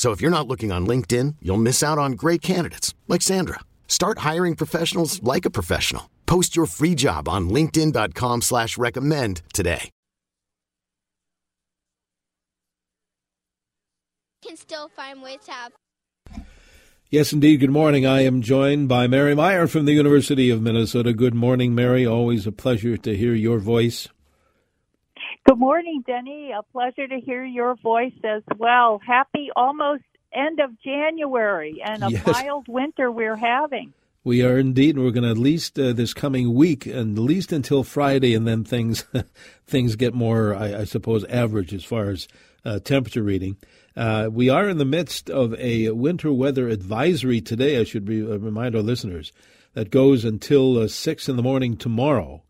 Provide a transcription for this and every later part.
So if you're not looking on LinkedIn, you'll miss out on great candidates like Sandra. Start hiring professionals like a professional. Post your free job on LinkedIn.com slash recommend today. Can still find ways to have Yes, indeed. Good morning. I am joined by Mary Meyer from the University of Minnesota. Good morning, Mary. Always a pleasure to hear your voice. Good morning, Denny. A pleasure to hear your voice as well. Happy almost end of January and a Yes. mild winter we're having. We are indeed, and we're going to at least uh, this coming week, and at least until Friday, and then things things get more, I, I suppose, average as far as uh, temperature reading. Uh, we are in the midst of a winter weather advisory today. I should re- uh, remind our listeners that goes until uh, six in the morning tomorrow.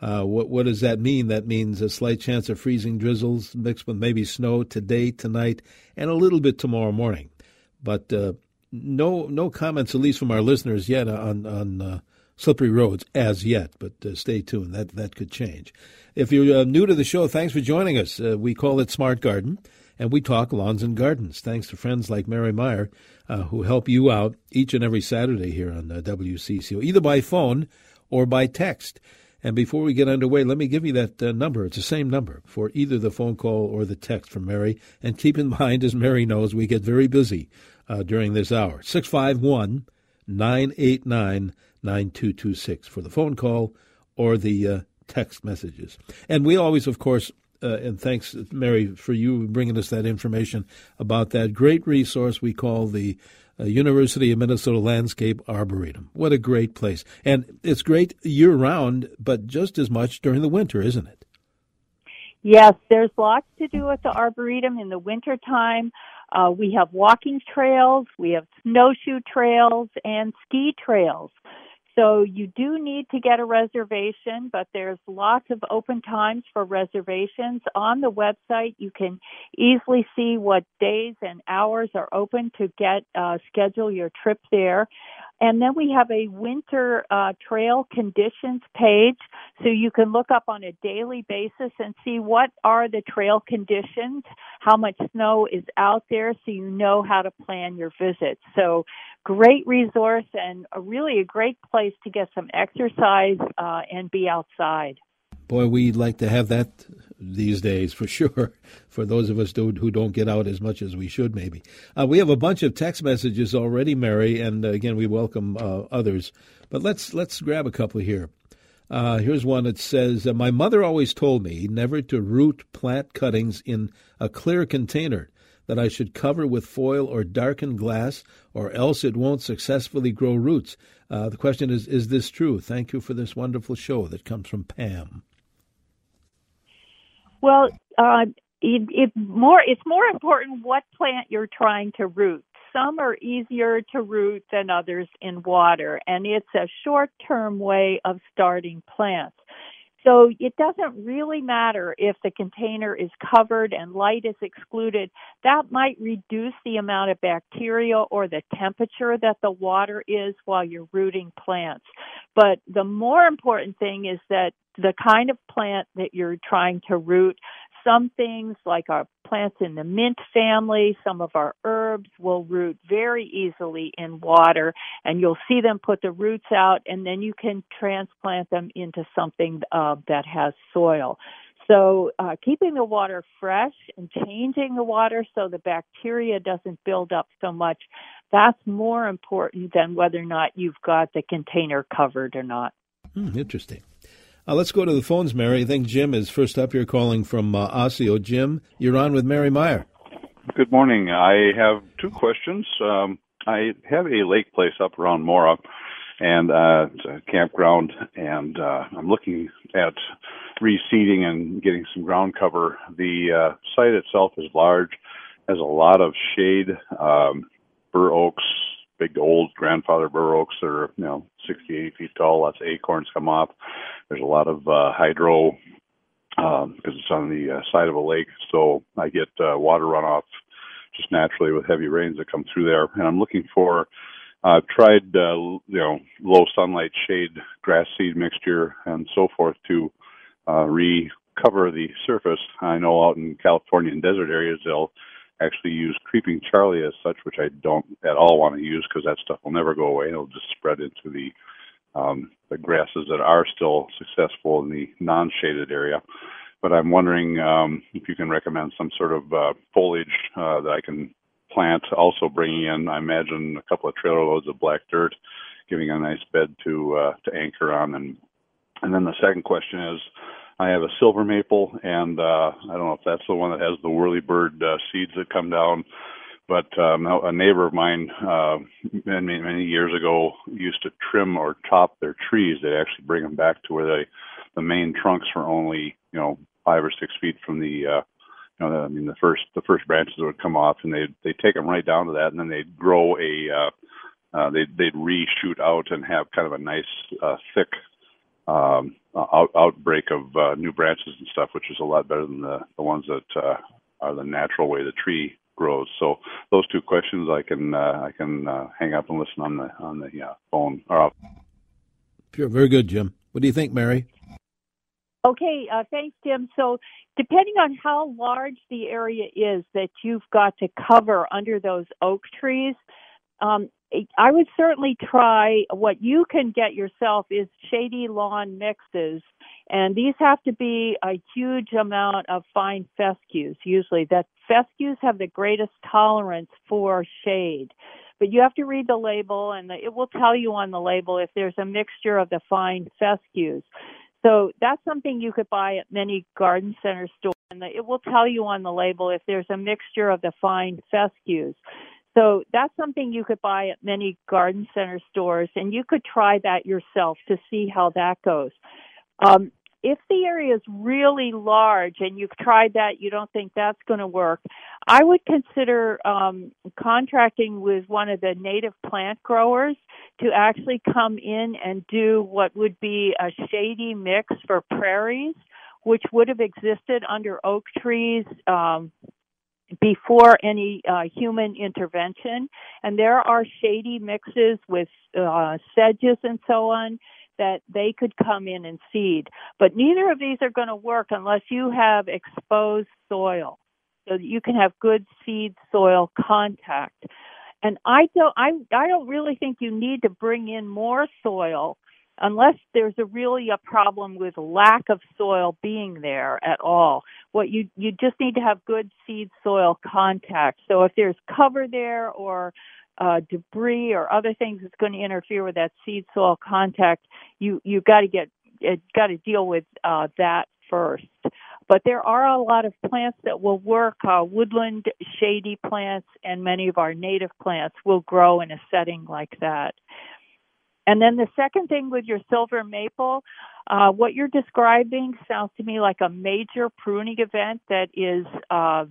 Uh, what what does that mean? That means a slight chance of freezing drizzles mixed with maybe snow today, tonight, and a little bit tomorrow morning. But uh, no no comments, at least from our listeners yet, on on uh, slippery roads as yet. But uh, stay tuned; that that could change. If you're uh, new to the show, thanks for joining us. Uh, we call it Smart Garden, and we talk lawns and gardens. Thanks to friends like Mary Meyer uh, who help you out each and every Saturday here on uh, WCCO, either by phone or by text. And before we get underway, let me give you that uh, number. It's the same number for either the phone call or the text from Mary. And keep in mind, as Mary knows, we get very busy uh, during this hour. 651 989 9226 for the phone call or the uh, text messages. And we always, of course, uh, and thanks, Mary, for you bringing us that information about that great resource we call the University of Minnesota Landscape Arboretum. What a great place. And it's great year round, but just as much during the winter, isn't it? Yes, there's lots to do at the Arboretum in the wintertime. Uh, we have walking trails, we have snowshoe trails, and ski trails. So you do need to get a reservation, but there's lots of open times for reservations. On the website, you can easily see what days and hours are open to get uh, schedule your trip there. And then we have a winter uh, trail conditions page, so you can look up on a daily basis and see what are the trail conditions, how much snow is out there, so you know how to plan your visit. So great resource and a really a great place to get some exercise uh, and be outside. Boy, we'd like to have that these days for sure. For those of us who who don't get out as much as we should, maybe. Uh, we have a bunch of text messages already, Mary, and uh, again we welcome uh, others. But let's let's grab a couple here. Uh, here's one that says, uh, "My mother always told me never to root plant cuttings in a clear container." That I should cover with foil or darkened glass, or else it won't successfully grow roots. Uh, the question is: Is this true? Thank you for this wonderful show that comes from Pam. Well, uh, more it's more important what plant you're trying to root. Some are easier to root than others in water, and it's a short-term way of starting plants. So it doesn't really matter if the container is covered and light is excluded. That might reduce the amount of bacteria or the temperature that the water is while you're rooting plants. But the more important thing is that the kind of plant that you're trying to root, some things like our plants in the mint family, some of our herbs will root very easily in water and you'll see them put the roots out and then you can transplant them into something uh, that has soil. So, uh, keeping the water fresh and changing the water so the bacteria doesn't build up so much, that's more important than whether or not you've got the container covered or not. Hmm, interesting. Uh, let's go to the phones, Mary. I think Jim is first up here calling from uh, Osseo. Jim, you're on with Mary Meyer. Good morning. I have two questions. Um, I have a lake place up around Mora, and uh, it's a campground, and uh, I'm looking at reseeding and getting some ground cover. The uh, site itself is large, has a lot of shade, um, bur oaks, big old grandfather bur oaks that are you know 60, 80 feet tall. Lots of acorns come off. There's a lot of uh, hydro because um, it's on the uh, side of a lake, so I get uh, water runoff just naturally with heavy rains that come through there. And I'm looking for I've tried, uh, you know, low sunlight shade grass seed mixture and so forth to uh, recover the surface. I know out in California and desert areas they'll actually use creeping Charlie as such, which I don't at all want to use because that stuff will never go away. It'll just spread into the um, the grasses that are still successful in the non-shaded area. But I'm wondering um, if you can recommend some sort of uh, foliage uh, that I can plant. Also bringing in, I imagine, a couple of trailer loads of black dirt, giving a nice bed to uh, to anchor on. And and then the second question is, I have a silver maple, and uh, I don't know if that's the one that has the whirlybird uh, seeds that come down. But um, a neighbor of mine uh, many many years ago used to trim or chop their trees. They actually bring them back to where they the main trunks were only you know five or six feet from the uh, you know, I mean, the first the first branches would come off, and they they take them right down to that, and then they'd grow a uh, uh, they they'd reshoot out and have kind of a nice uh, thick um, out, outbreak of uh, new branches and stuff, which is a lot better than the the ones that uh, are the natural way the tree grows. So those two questions, I can uh, I can uh, hang up and listen on the on the uh, phone. Or off. Sure, very good, Jim. What do you think, Mary? Okay, uh, thanks, Jim. So, depending on how large the area is that you've got to cover under those oak trees, um, I would certainly try what you can get yourself is shady lawn mixes, and these have to be a huge amount of fine fescues. Usually, that fescues have the greatest tolerance for shade but you have to read the label and it will tell you on the label if there's a mixture of the fine fescues. So that's something you could buy at many garden center stores, and it will tell you on the label if there's a mixture of the fine fescues. So that's something you could buy at many garden center stores, and you could try that yourself to see how that goes. Um, if the area is really large and you've tried that, you don't think that's going to work, I would consider um, contracting with one of the native plant growers to actually come in and do what would be a shady mix for prairies, which would have existed under oak trees. Um, before any uh, human intervention. And there are shady mixes with uh, sedges and so on that they could come in and seed. But neither of these are going to work unless you have exposed soil so that you can have good seed soil contact. And I don't I I don't really think you need to bring in more soil unless there's a really a problem with lack of soil being there at all. What you you just need to have good seed soil contact. So if there's cover there or uh, debris or other things that's going to interfere with that seed soil contact, you you got to get got to deal with uh, that first. But there are a lot of plants that will work. Uh, woodland shady plants and many of our native plants will grow in a setting like that. And then the second thing with your silver maple, uh, what you're describing sounds to me like a major pruning event that is uh,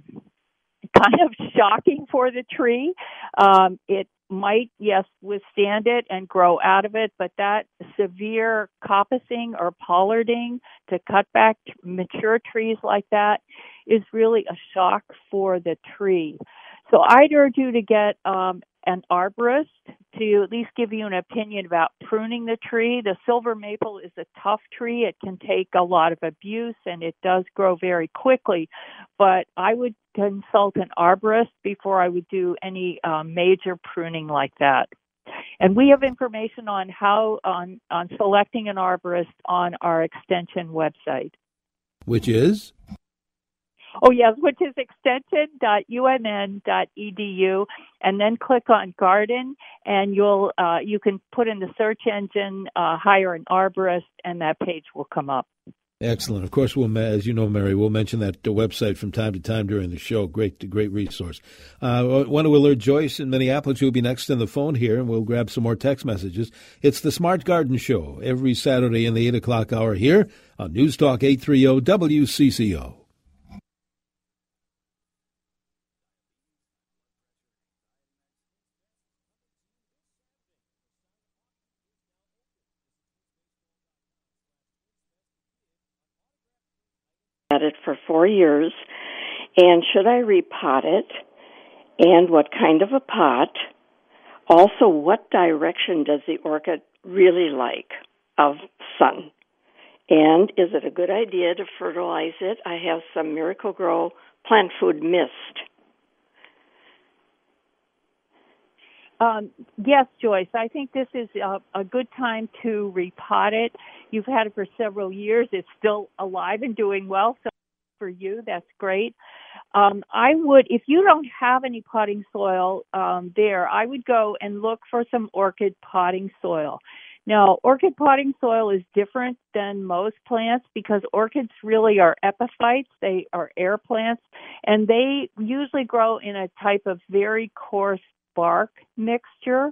kind of shocking for the tree. Um, it might, yes, withstand it and grow out of it, but that severe coppicing or pollarding to cut back mature trees like that is really a shock for the tree. So I'd urge you to get um, an arborist to at least give you an opinion about pruning the tree. The silver maple is a tough tree. It can take a lot of abuse and it does grow very quickly. But I would consult an arborist before I would do any um, major pruning like that. And we have information on how on on selecting an arborist on our extension website. Which is? Oh, yes, which is extension.umn.edu, and then click on garden, and you'll uh, you can put in the search engine, uh, hire an arborist, and that page will come up. Excellent. Of course, we'll, as you know, Mary, we'll mention that website from time to time during the show. Great, great resource. Uh, I want to alert Joyce in Minneapolis, who'll be next in the phone here, and we'll grab some more text messages. It's the Smart Garden Show every Saturday in the 8 o'clock hour here on News Talk 830 WCCO. At it for four years. And should I repot it? And what kind of a pot? Also, what direction does the orchid really like of sun? And is it a good idea to fertilize it? I have some Miracle-Gro plant food mist. Um, yes, Joyce. I think this is a, a, good time to repot it. You've had it for several years. It's still alive and doing well. So for you, that's great. Um, I would, if you don't have any potting soil um, there, I would go and look for some orchid potting soil. Now, orchid potting soil is different than most plants because orchids really are epiphytes. They are air plants, and they usually grow in a type of very coarse bark mixture.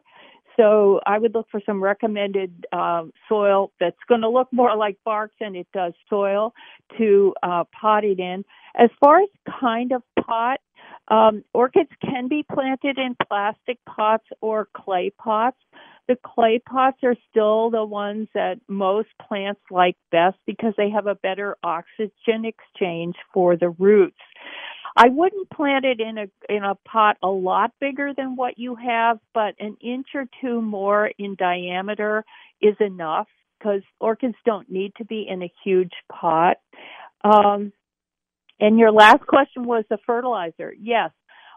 So I would look for some recommended um, soil that's going to look more like bark than it does soil to uh, pot it in. As far as kind of pot, um, orchids can be planted in plastic pots or clay pots. The clay pots are still the ones that most plants like best because they have a better oxygen exchange for the roots. I wouldn't plant it in a in a pot a lot bigger than what you have, but an inch or two more in diameter is enough because orchids don't need to be in a huge pot. Um, and your last question was the fertilizer. Yes,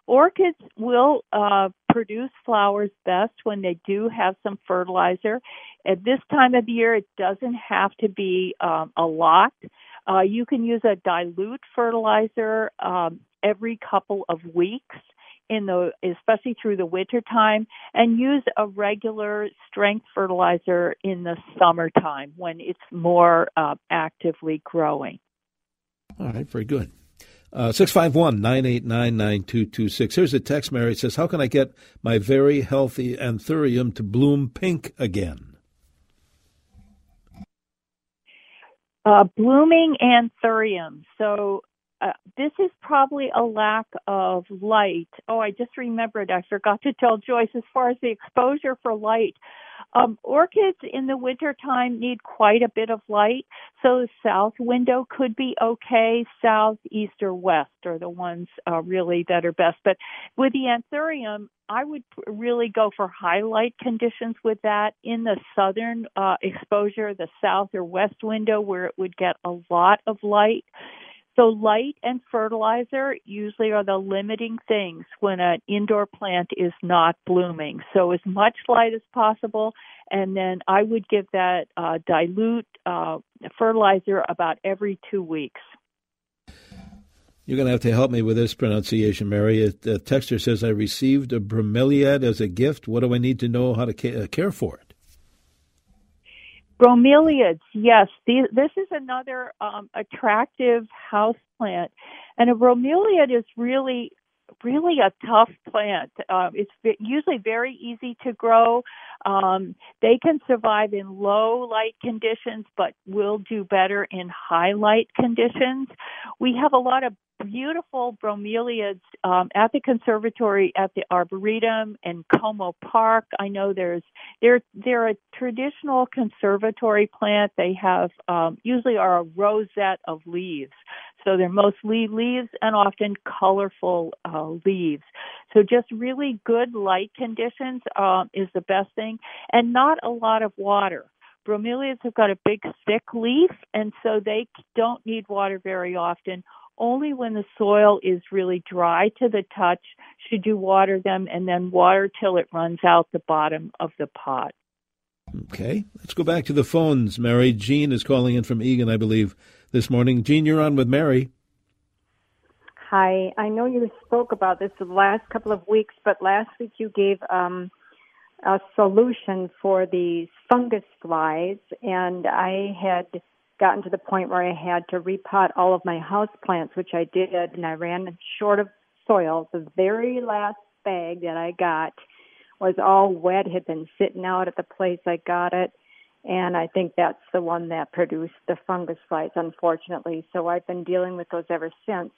orchids will uh, produce flowers best when they do have some fertilizer. At this time of year, it doesn't have to be um, a lot. Uh, you can use a dilute fertilizer um, every couple of weeks in the especially through the winter time and use a regular strength fertilizer in the summertime when it's more uh, actively growing. All right, very good. Uh, 651 989 9226. Here's a text, Mary. It says, How can I get my very healthy anthurium to bloom pink again? Uh, blooming anthurium. So uh, this is probably a lack of light. Oh, I just remembered. I forgot to tell Joyce as far as the exposure for light. Um, orchids in the wintertime need quite a bit of light, so the south window could be okay. South, east, or west are the ones uh, really that are best. But with the anthurium, I would really go for high light conditions with that in the southern uh, exposure, the south or west window where it would get a lot of light. So light and fertilizer usually are the limiting things when an indoor plant is not blooming. So as much light as possible, and then I would give that uh, dilute uh, fertilizer about every two weeks. You're going to have to help me with this pronunciation, Mary. A, texter says, I received a bromeliad as a gift. What do I need to know how to uh, care for it? Bromeliads, yes. this is another um, attractive house plant, and a bromeliad is really, really a tough plant. Uh, it's usually very easy to grow. Um, they can survive in low light conditions, but will do better in high light conditions. We have a lot of beautiful bromeliads um, at the conservatory, at the arboretum, and Como Park. I know there's they're they're a traditional conservatory plant. They have um, usually are a rosette of leaves, so they're mostly leaves and often colorful uh, leaves. So just really good light conditions um, is the best thing, and not a lot of water bromeliads have got a big thick leaf and so they don't need water very often only when the soil is really dry to the touch should you water them and then water till it runs out the bottom of the pot. Okay, let's go back to the phones. Mary Jean is calling in from Eagan, I believe. This morning. Jean, you're on with Mary. Hi. I know you spoke about this the last couple of weeks, but last week you gave um, a solution for these fungus flies, and I had gotten to the point where I had to repot all of my house plants, which I did, and I ran short of soil. The very last bag that I got was all wet, had been sitting out at the place I got it, and I think that's the one that produced the fungus flies, unfortunately. So I've been dealing with those ever since.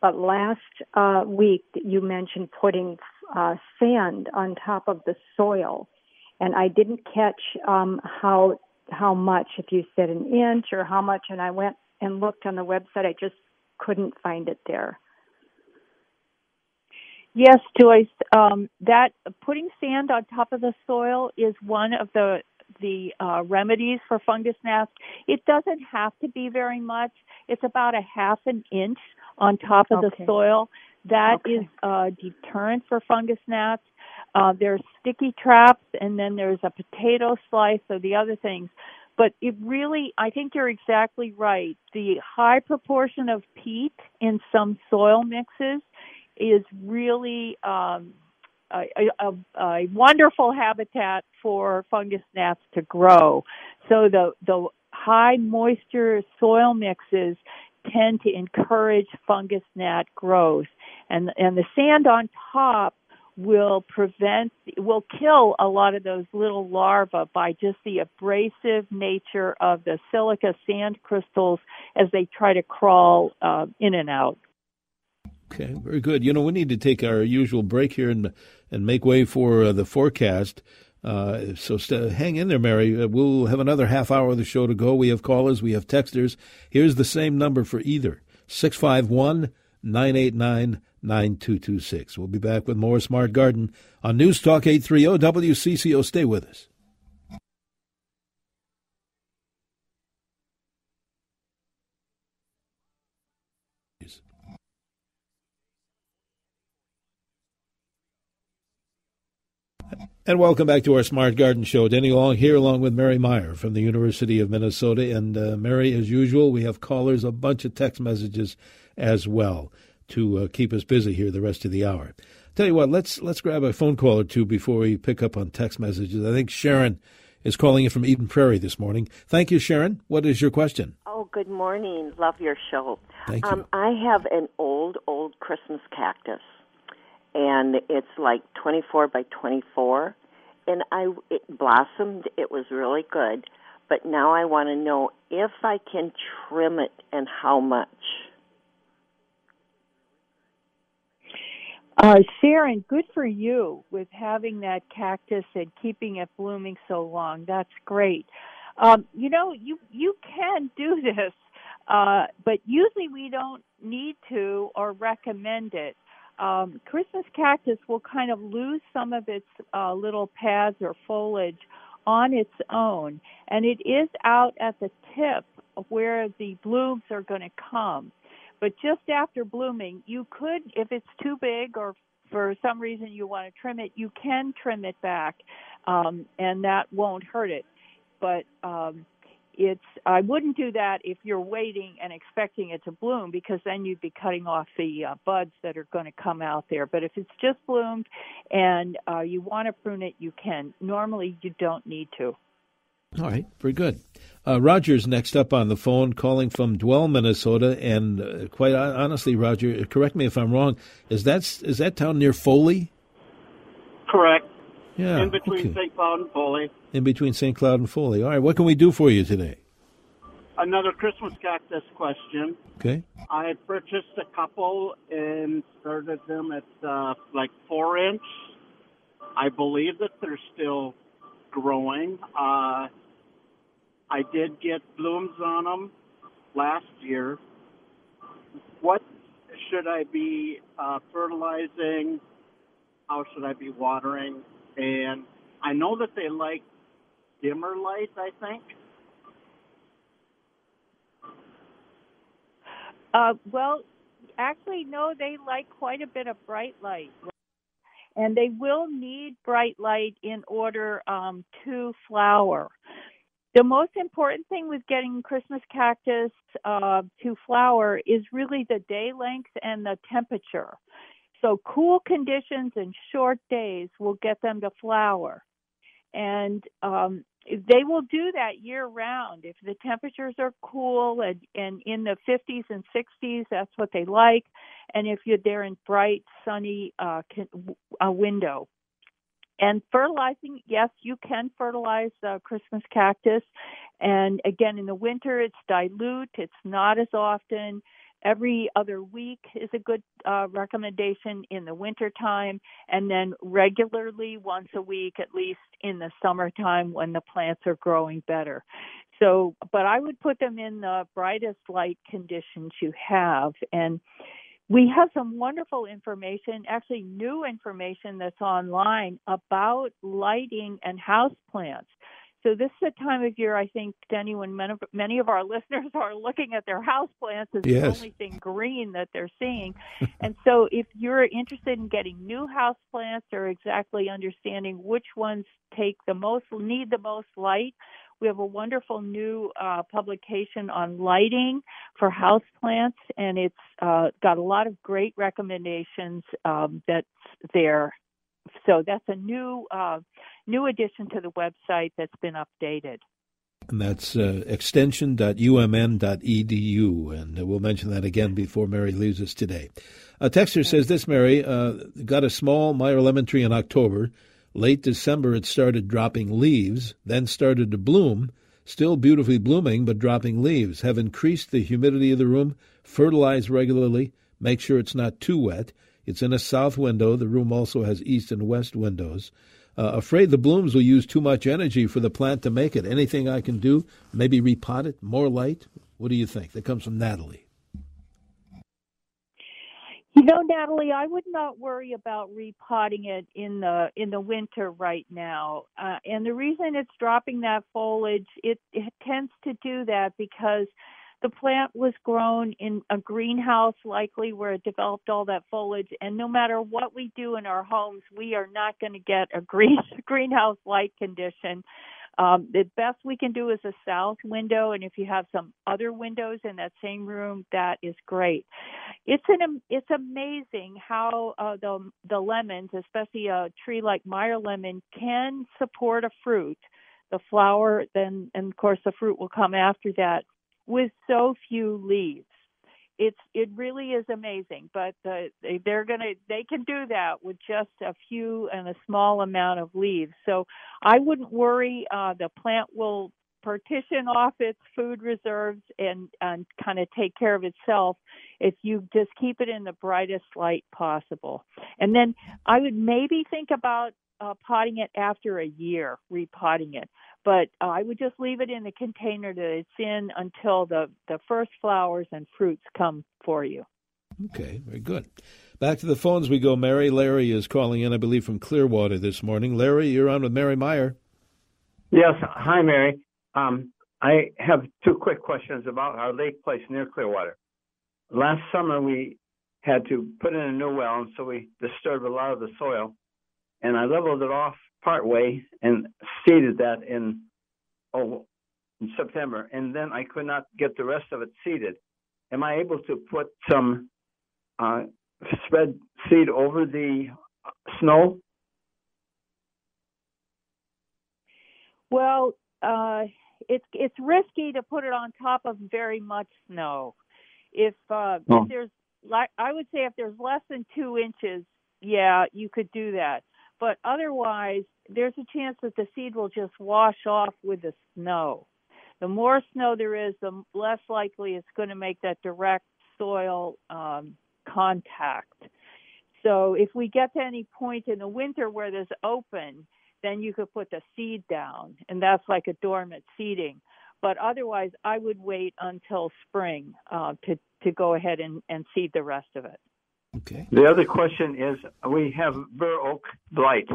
But last uh, week, you mentioned putting uh, sand on top of the soil, and I didn't catch um, how how much. If you said an inch or how much, and I went and looked on the website, I just couldn't find it there. Yes, Joyce. Um, that putting sand on top of the soil is one of the the uh, remedies for fungus gnats. It doesn't have to be very much. It's about a half an inch on top of okay. the soil. That okay. is a deterrent for fungus gnats. Uh, there's sticky traps, and then there's a potato slice, so the other things. But it really, I think you're exactly right. The high proportion of peat in some soil mixes is really um, a, a, a wonderful habitat for fungus gnats to grow. So the the high moisture soil mixes tend to encourage fungus gnat growth, and and the sand on top will prevent will kill a lot of those little larvae by just the abrasive nature of the silica sand crystals as they try to crawl uh, in and out. Okay, very good. You know, we need to take our usual break here and and make way for uh, the forecast. Uh, so st- hang in there, Mary. Uh, we'll have another half hour of the show to go. We have callers, we have texters. Here's the same number for either 651 989 9226. We'll be back with more Smart Garden on News Talk 830 WCCO. Stay with us. And welcome back to our Smart Garden Show. Denny Long here, along with Mary Meyer from the University of Minnesota. And uh, Mary, as usual, we have callers, a bunch of text messages as well to uh, keep us busy here the rest of the hour. Tell you what, let's let's grab a phone call or two before we pick up on text messages. I think Sharon is calling in from Eden Prairie this morning. Thank you, Sharon. What is your question? Oh, good morning. Love your show. Thank um, you. I have an old, old Christmas cactus and it's like 24 by 24 and I it blossomed it was really good but now I want to know if I can trim it and how much uh, Sharon, good for you with having that cactus and keeping it blooming so long. That's great. Um, you know, you you can do this, uh, but usually we don't need to or recommend it um, Christmas cactus will kind of lose some of its uh, little pads or foliage on its own, and it is out at the tip where the blooms are going to come. But just after blooming, you could, if it's too big or for some reason you want to trim it, you can trim it back, um, and that won't hurt it. But um, it's I wouldn't do that if you're waiting and expecting it to bloom because then you'd be cutting off the uh, buds that are going to come out there. But if it's just bloomed and uh, you want to prune it, you can. Normally, you don't need to. All right, very good. Uh, Roger's next up on the phone, calling from Duelm, Minnesota, and uh, quite honestly, Roger, correct me if I'm wrong. Is that is that town near Foley? Correct. Yeah. In between okay. St. Cloud and Foley. In between St. Cloud and Foley. All right. What can we do for you today? Another Christmas cactus question. Okay. I purchased a couple and started them at uh, like four inch. I believe that they're still growing. Uh, I did get blooms on them last year. What should I be uh, fertilizing? How should I be watering? And I know that they like dimmer light. I think. Uh, well, actually, no. They like quite a bit of bright light, and they will need bright light in order um, to flower. The most important thing with getting Christmas cactus uh, to flower is really the day length and the temperature. So, cool conditions and short days will get them to flower. And um, they will do that year round. If the temperatures are cool and, and in the 50s and 60s, that's what they like. And if you're there in bright, sunny uh, window. And fertilizing, yes, you can fertilize Christmas cactus. And again, in the winter, it's dilute. It's not as often. Every other week is a good uh, recommendation in the wintertime, and then regularly once a week at least in the summertime when the plants are growing better. So, but I would put them in the brightest light conditions you have. And we have some wonderful information, actually new information that's online about lighting and house plants. So this is a time of year, I think, Denny, when many of our listeners are looking at their house plants as yes. the only thing green that they're seeing. and so if you're interested in getting new house plants or exactly understanding which ones take the most, need the most light, we have a wonderful new uh, publication on lighting for house plants, and it's uh, got a lot of great recommendations um, that's there. So that's a new uh, new addition to the website that's been updated. And that's uh, extension.umn.edu. And we'll mention that again before Mary leaves us today. A texter says this, Mary, uh, got a small Meyer lemon tree in October. Late December, it started dropping leaves, then started to bloom. Still beautifully blooming, but dropping leaves. Have increased the humidity of the room, fertilize regularly, make sure it's not too wet. It's in a south window. The room also has east and west windows. Uh, afraid the blooms will use too much energy for the plant to make it. Anything I can do? Maybe repot it? More light? What do you think? That comes from Natalie. You know, Natalie, I would not worry about repotting it in the in the winter right now. Uh, and the reason it's dropping that foliage, it, it tends to do that because the plant was grown in a greenhouse, likely where it developed all that foliage. And no matter what we do in our homes, we are not going to get a green greenhouse light condition. Um, the best we can do is a south window, and if you have some other windows in that same room, that is great. It's an it's amazing how uh, the the lemons, especially a tree like Meyer lemon, can support a fruit. The flower, then, and of course, the fruit will come after that with so few leaves. It's it really is amazing, but the, they're gonna they can do that with just a few and a small amount of leaves. So I wouldn't worry. Uh, the plant will partition off its food reserves and and kind of take care of itself if you just keep it in the brightest light possible. And then I would maybe think about uh, potting it after a year, repotting it. But uh, I would just leave it in the container that it's in until the, the first flowers and fruits come for you. Okay, very good. Back to the phones we go, Mary. Larry is calling in, I believe, from Clearwater this morning. Larry, you're on with Mary Meyer. Yes. Hi, Mary. Um, I have two quick questions about our lake place near Clearwater. Last summer, we had to put in a new well, and so we disturbed a lot of the soil and I leveled it off part way and seeded that in oh in September, and then I could not get the rest of it seeded. Am I able to put some uh, spread seed over the snow? Well, uh, it's it's risky to put it on top of very much snow. If, uh, oh. if there's like I would say if there's less than two inches, yeah, you could do that. But otherwise, there's a chance that the seed will just wash off with the snow. The more snow there is, the less likely it's going to make that direct soil um, contact. So if we get to any point in the winter where there's open, then you could put the seed down, and that's like a dormant seeding. But otherwise, I would wait until spring uh, to to go ahead and, and seed the rest of it. Okay. The other question is we have bur oak blight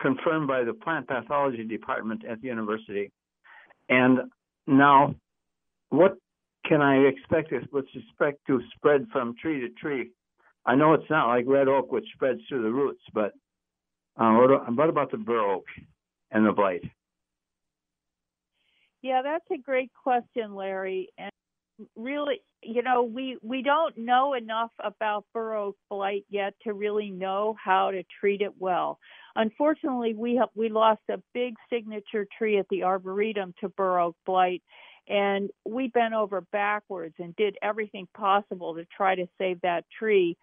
confirmed by the plant pathology department at the university. And now, what can I expect with respect to spread from tree to tree? I know it's not like red oak, which spreads through the roots, but uh, what, what about the bur oak and the blight? Yeah, that's a great question, Larry. And really, you know, we we don't know enough about bur oak blight yet to really know how to treat it well. Unfortunately, we have we lost a big signature tree at the arboretum to bur oak blight, and we bent over backwards and did everything possible to try to save that tree,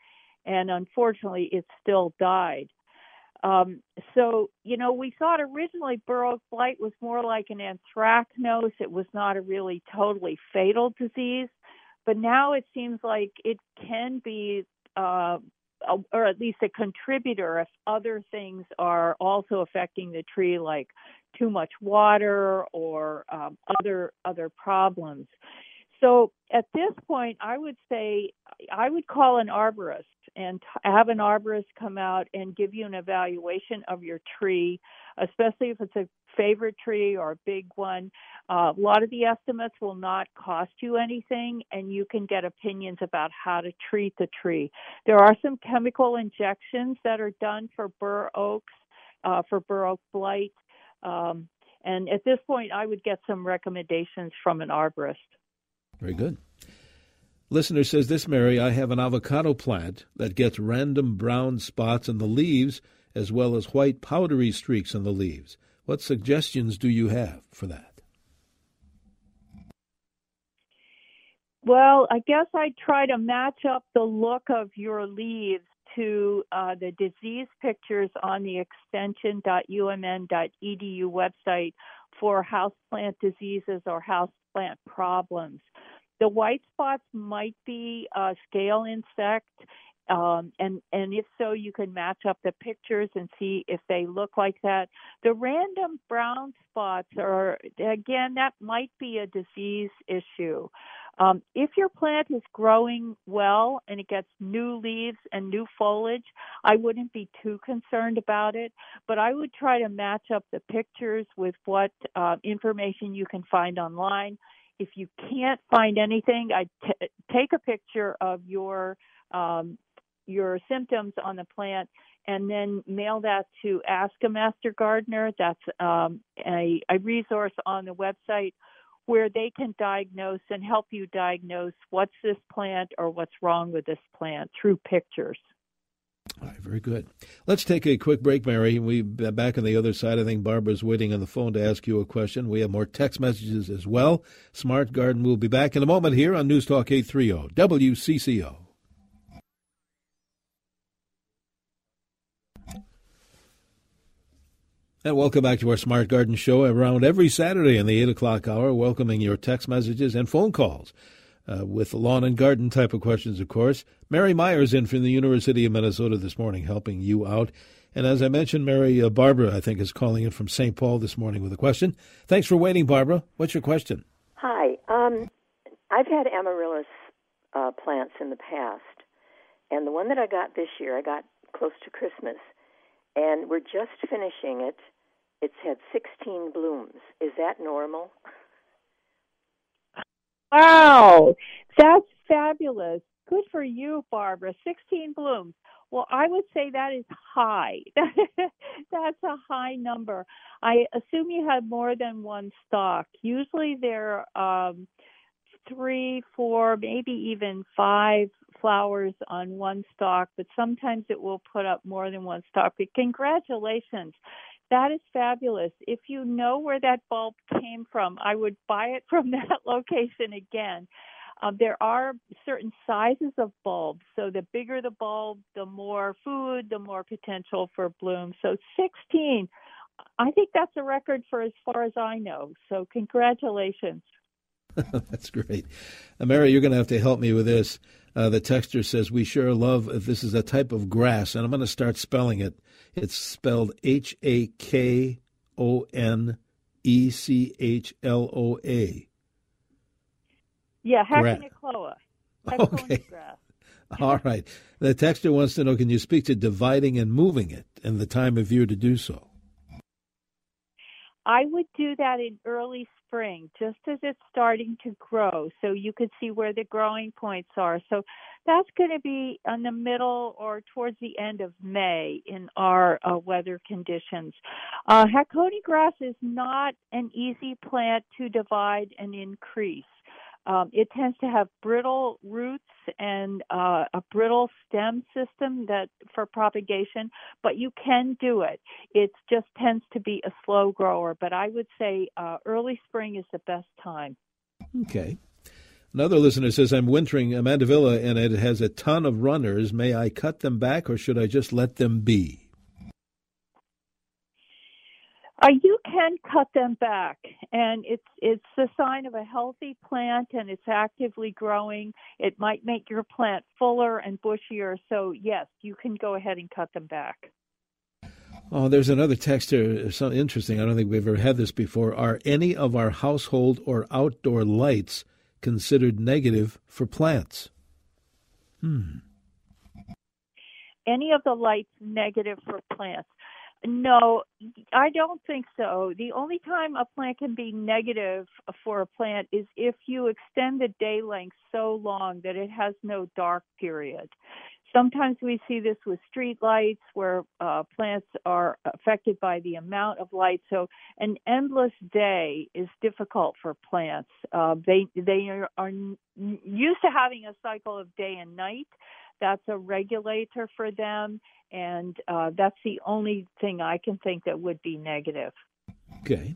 and unfortunately, it still died. Um, so, you know, we thought originally bur oak blight was more like an anthracnose. It was not a really totally fatal disease. But now it seems like it can be, uh, or at least a contributor if other things are also affecting the tree, like too much water or um, other other problems. So at this point, I would say I would call an arborist and have an arborist come out and give you an evaluation of your tree, especially if it's a favorite tree or a big one. Uh, a lot of the estimates will not cost you anything, and you can get opinions about how to treat the tree. There are some chemical injections that are done for bur oaks, uh, for bur oak blight. Um, and at this point, I would get some recommendations from an arborist. Very good. Listener says this, Mary, I have an avocado plant that gets random brown spots in the leaves as well as white powdery streaks in the leaves. What suggestions do you have for that? Well, I guess I'd try to match up the look of your leaves to uh, the disease pictures on the extension.umn.edu website for houseplant diseases or houseplant problems. The white spots might be a scale insect, um, and and if so, you can match up the pictures and see if they look like that. The random brown spots are again that might be a disease issue. Um, if your plant is growing well and it gets new leaves and new foliage, I wouldn't be too concerned about it. But I would try to match up the pictures with what uh, information you can find online if you can't find anything, I t- take a picture of your um, your symptoms on the plant and then mail that to Ask a Master Gardener. That's um, a, a resource on the website where they can diagnose and help you diagnose what's this plant or what's wrong with this plant through pictures. All right, very good. Let's take a quick break, Mary. We uh, back on the other side. I think Barbara's waiting on the phone to ask you a question. We have more text messages as well. Smart Garden will be back in a moment here on News Talk 830 WCCO. And welcome back to our Smart Garden Show around every Saturday in the 8 o'clock hour, welcoming your text messages and phone calls uh, with lawn and garden type of questions, of course. Mary Meyer's in from the University of Minnesota this morning, helping you out. And as I mentioned, Mary uh, Barbara, I think, is calling in from St. Paul this morning with a question. Thanks for waiting, Barbara. What's your question? Hi. Um, I've had amaryllis uh, plants in the past, and the one that I got this year, I got close to Christmas, and we're just finishing it. It's had 16 blooms. Is that normal? Wow, that's fabulous. Good for you, Barbara. 16 blooms. Well, I would say that is high. That's a high number. I assume you had more than one stock. Usually there are um, three, four, maybe even five flowers on one stalk, but sometimes it will put up more than one stalk. But congratulations. That is fabulous. If you know where that bulb came from, I would buy it from that location again. Um, there are certain sizes of bulbs. So the bigger the bulb, the more food, the more potential for bloom. So 16, I think that's a record for as far as I know. So congratulations. that's great. Mary, you're going to have to help me with this. Uh, the texter says, We sure love, this is a type of grass, and I'm going to start spelling it. It's spelled H A K O N E C H L O A. Yeah, Hakonechloa. Okay. All right. The texter wants to know can you speak to dividing and moving it and the time of year to do so? I would do that in early spring, just as it's starting to grow, so you could see where the growing points are. So that's going to be in the middle or towards the end of May in our uh, weather conditions. Uh, grass is not an easy plant to divide and increase. Um, it tends to have brittle roots and uh, a brittle stem system that for propagation, but you can do it. It just tends to be a slow grower, but I would say uh, early spring is the best time. Okay. Another listener says, I'm wintering a mandevilla and it has a ton of runners. May I cut them back or should I just let them be? Uh, you can cut them back, and it's it's a sign of a healthy plant, and it's actively growing. It might make your plant fuller and bushier. So yes, you can go ahead and cut them back. Oh, there's another text here. So interesting. I don't think we've ever had this before. Are any of our household or outdoor lights considered negative for plants? Hmm. Any of the lights negative for plants? No, I don't think so. The only time a plant can be negative for a plant is if you extend the day length so long that it has no dark period. Sometimes we see this with street lights where uh, plants are affected by the amount of light. So an endless day is difficult for plants. Uh, they they are, are used to having a cycle of day and night. That's a regulator for them, and uh, that's the only thing I can think that would be negative. Okay.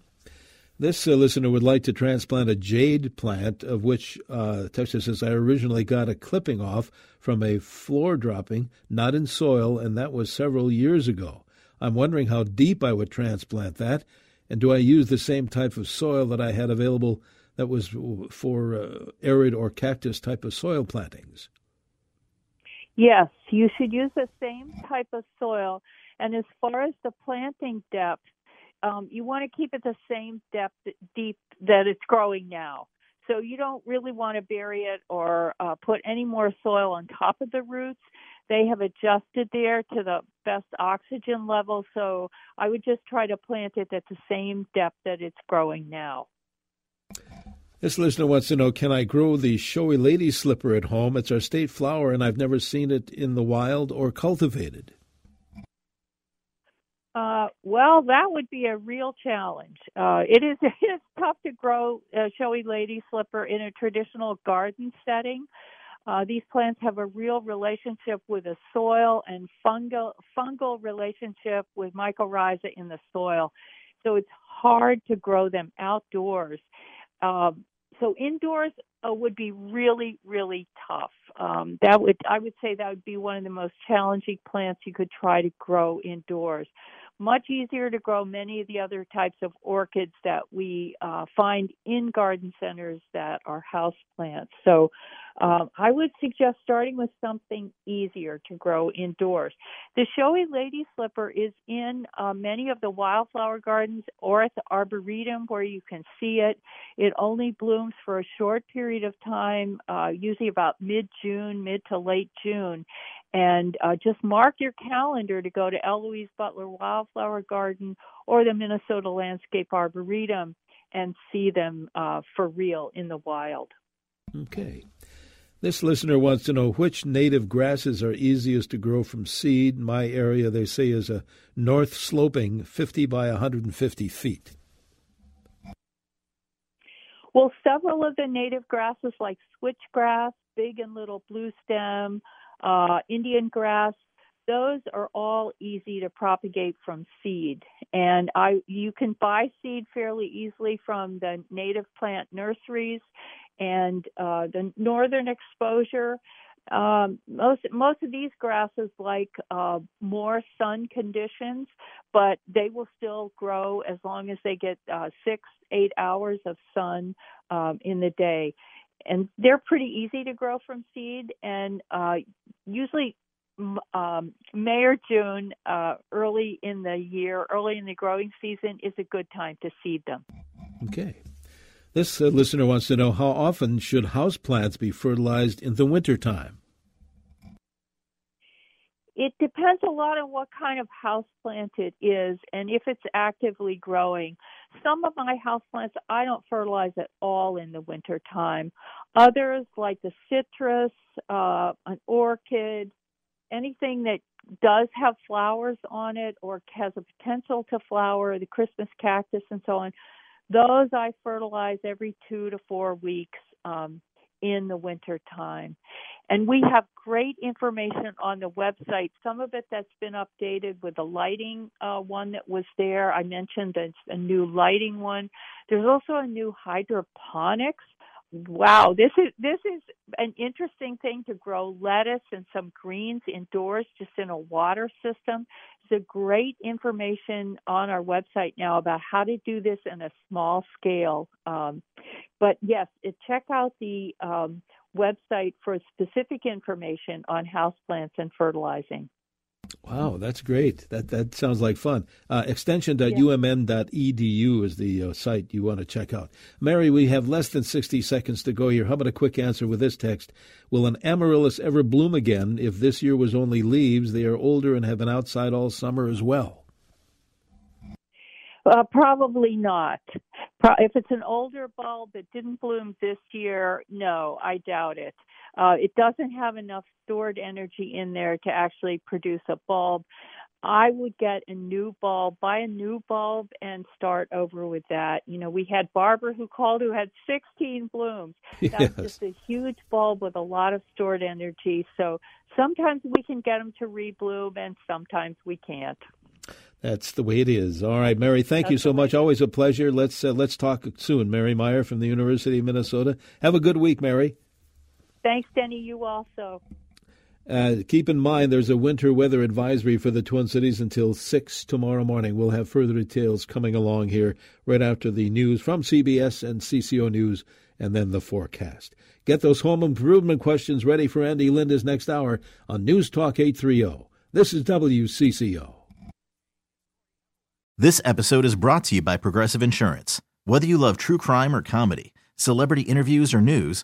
This uh, listener would like to transplant a jade plant, of which uh, Texas says I originally got a clipping off from a floor dropping, not in soil, and that was several years ago. I'm wondering how deep I would transplant that, and do I use the same type of soil that I had available that was for uh, arid or cactus type of soil plantings? Yes, you should use the same type of soil. And as far as the planting depth, um, you want to keep it the same depth deep that it's growing now. So you don't really want to bury it or uh, put any more soil on top of the roots. They have adjusted there to the best oxygen level. So I would just try to plant it at the same depth that it's growing now. This listener wants to know Can I grow the showy lady slipper at home? It's our state flower, and I've never seen it in the wild or cultivated. Uh, well, that would be a real challenge. Uh, it is it's tough to grow a showy lady slipper in a traditional garden setting. Uh, these plants have a real relationship with the soil and fungal fungal relationship with mycorrhiza in the soil, so it's hard to grow them outdoors. Um, so indoors uh, would be really really tough. Um, that would I would say that would be one of the most challenging plants you could try to grow indoors much easier to grow many of the other types of orchids that we uh, find in garden centers that are house plants. So um, I would suggest starting with something easier to grow indoors. The showy lady slipper is in uh, many of the wildflower gardens or at the arboretum where you can see it. It only blooms for a short period of time, uh, usually about mid June, mid to late June and uh, just mark your calendar to go to Eloise Butler Wildflower Garden or the Minnesota Landscape Arboretum and see them uh, for real in the wild. Okay. This listener wants to know which native grasses are easiest to grow from seed. My area, they say, is a north sloping 50 by 150 feet. Well, several of the native grasses like switchgrass, big and little blue stem, uh, Indian grass, those are all easy to propagate from seed. And I, you can buy seed fairly easily from the native plant nurseries and uh, the northern exposure. Um, most most of these grasses like uh, more sun conditions, but they will still grow as long as they get uh, six eight hours of sun um, in the day and they're pretty easy to grow from seed and uh, usually um, May or June, uh, early in the year, early in the growing season, is a good time to seed them. Okay. This uh, listener wants to know how often should houseplants be fertilized in the wintertime? it depends a lot on what kind of house plant it is and if it's actively growing. Some of my house plants I don't fertilize at all in the winter time. Others like the citrus, uh, an orchid, anything that does have flowers on it or has a potential to flower, the Christmas cactus and so on, those I fertilize every two to four weeks um, in the winter time. And we have great information on the website. Some of it that's been updated with the lighting uh, one that was there. I mentioned there's a new lighting one. There's also a new hydroponics. Wow, this is this is an interesting thing to grow lettuce and some greens indoors just in a water system. It's a great information on our website now about how to do this in a small scale. Um, but yes, check out the um, website for specific information on houseplants and fertilizing. Wow, that's great. That that sounds like fun. Uh, extension.umn.edu is the uh, site you want to check out. Mary, we have less than 60 seconds to go here. How about a quick answer with this text? Will an amaryllis ever bloom again? If this year was only leaves, they are older and have been outside all summer as well. Uh, probably not. Pro- if it's an older bulb that didn't bloom this year, no, I doubt it. Uh, it doesn't have enough stored energy in there to actually produce a bulb. I would get a new bulb, buy a new bulb, and start over with that. You know, we had Barbara who called who had 16 blooms. That's yes. just a huge bulb with a lot of stored energy. So sometimes we can get them to rebloom, and sometimes we can't. That's the way it is. All right, Mary. Thank That's you so much. Always a pleasure. Let's uh, let's talk soon. Mary Meyer from the University of Minnesota. Have a good week, Mary. Thanks, Denny. You also. Uh, keep in mind, there's a winter weather advisory for the Twin Cities until 6 tomorrow morning. We'll have further details coming along here right after the news from CBS and CCO News and then the forecast. Get those home improvement questions ready for Andy Linda's next hour on News Talk 830. This is WCCO. This episode is brought to you by Progressive Insurance. Whether you love true crime or comedy, celebrity interviews or news,